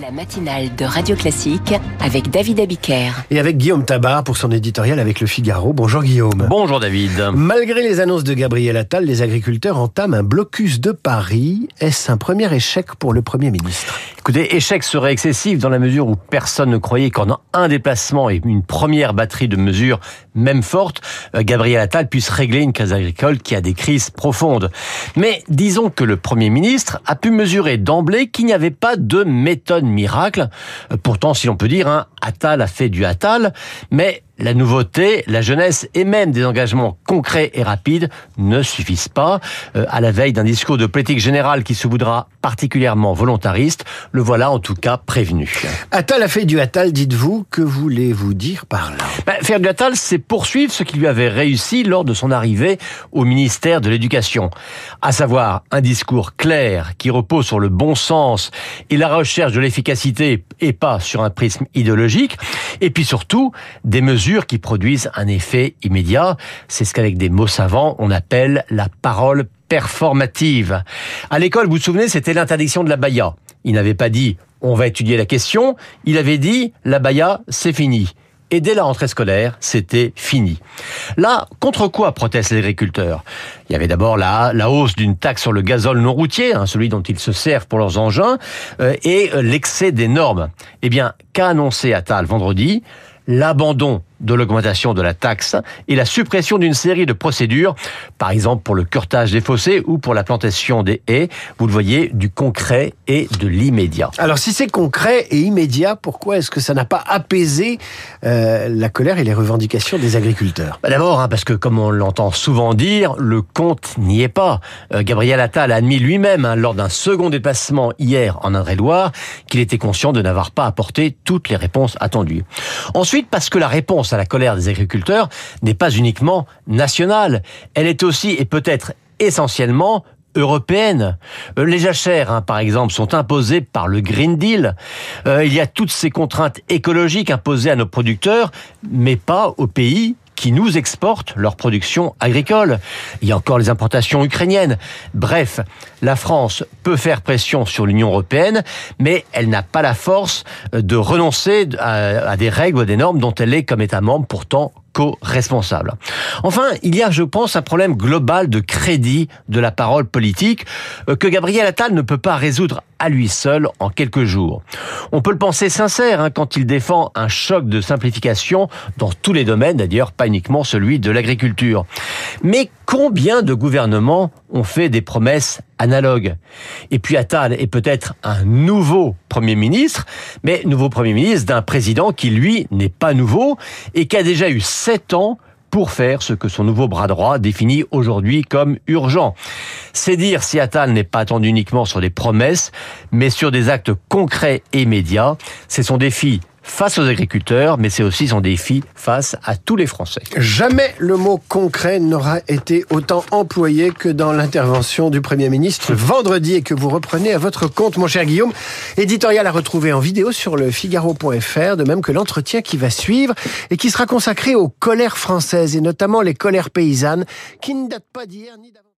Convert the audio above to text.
La matinale de Radio Classique avec David Abiker. Et avec Guillaume Tabar pour son éditorial avec Le Figaro. Bonjour Guillaume. Bonjour David. Malgré les annonces de Gabriel Attal, les agriculteurs entament un blocus de Paris. Est-ce un premier échec pour le Premier ministre? Écoutez, échec serait excessif dans la mesure où personne ne croyait qu'en un déplacement et une première batterie de mesures, même fortes, euh, Gabriel Attal puisse régler une crise agricole qui a des crises profondes. Mais disons que le Premier ministre a pu mesurer d'emblée qu'il n'y avait pas de méthode miracle. Pourtant, si l'on peut dire, hein, Attal a fait du Attal, mais la nouveauté, la jeunesse et même des engagements concrets et rapides ne suffisent pas. Euh, à la veille d'un discours de politique générale qui se voudra particulièrement volontariste, le voilà en tout cas prévenu. Attal a fait du Attal, dites-vous. Que voulez-vous dire par là? Ben, Faire du Attal, c'est poursuivre ce qui lui avait réussi lors de son arrivée au ministère de l'Éducation. À savoir un discours clair qui repose sur le bon sens et la recherche de l'efficacité et pas sur un prisme idéologique. Et puis surtout, des mesures qui produisent un effet immédiat. C'est ce qu'avec des mots savants, on appelle la parole performative. À l'école, vous vous souvenez, c'était l'interdiction de la baya. Il n'avait pas dit on va étudier la question, il avait dit la baya, c'est fini. Et dès la rentrée scolaire, c'était fini. Là, contre quoi protestent les agriculteurs? Il y avait d'abord la, la hausse d'une taxe sur le gazole non routier, hein, celui dont ils se servent pour leurs engins, euh, et euh, l'excès des normes. Eh bien, qu'a annoncé Attal vendredi? L'abandon de l'augmentation de la taxe et la suppression d'une série de procédures, par exemple pour le curtage des fossés ou pour la plantation des haies. Vous le voyez, du concret et de l'immédiat. Alors si c'est concret et immédiat, pourquoi est-ce que ça n'a pas apaisé euh, la colère et les revendications des agriculteurs? Bah D'abord, hein, parce que comme on l'entend souvent dire, le compte n'y est pas. Euh, Gabriel Attal a admis lui-même, hein, lors d'un second déplacement hier en Indre-et-Loire, qu'il était conscient de n'avoir pas apporté toutes les réponses attendues. Ensuite, parce que la réponse à la colère des agriculteurs n'est pas uniquement nationale, elle est aussi et peut-être essentiellement européenne. Euh, les jachères, hein, par exemple, sont imposées par le Green Deal. Euh, il y a toutes ces contraintes écologiques imposées à nos producteurs, mais pas aux pays qui nous exportent leur production agricole. Il y a encore les importations ukrainiennes. Bref, la France peut faire pression sur l'Union européenne, mais elle n'a pas la force de renoncer à, des règles ou des normes dont elle est comme État membre pourtant co-responsable. Enfin, il y a, je pense, un problème global de crédit de la parole politique euh, que Gabriel Attal ne peut pas résoudre à lui seul en quelques jours. On peut le penser sincère hein, quand il défend un choc de simplification dans tous les domaines, d'ailleurs pas uniquement celui de l'agriculture. Mais combien de gouvernements ont fait des promesses Et puis Attal est peut-être un nouveau Premier ministre, mais nouveau Premier ministre d'un président qui, lui, n'est pas nouveau et qui a déjà eu sept ans pour faire ce que son nouveau bras droit définit aujourd'hui comme urgent. C'est dire si Attal n'est pas attendu uniquement sur des promesses, mais sur des actes concrets et immédiats. C'est son défi face aux agriculteurs, mais c'est aussi son défi face à tous les Français. Jamais le mot concret n'aura été autant employé que dans l'intervention du Premier ministre vendredi et que vous reprenez à votre compte, mon cher Guillaume. Éditorial à retrouver en vidéo sur le Figaro.fr, de même que l'entretien qui va suivre et qui sera consacré aux colères françaises et notamment les colères paysannes qui ne datent pas d'hier ni d'avant.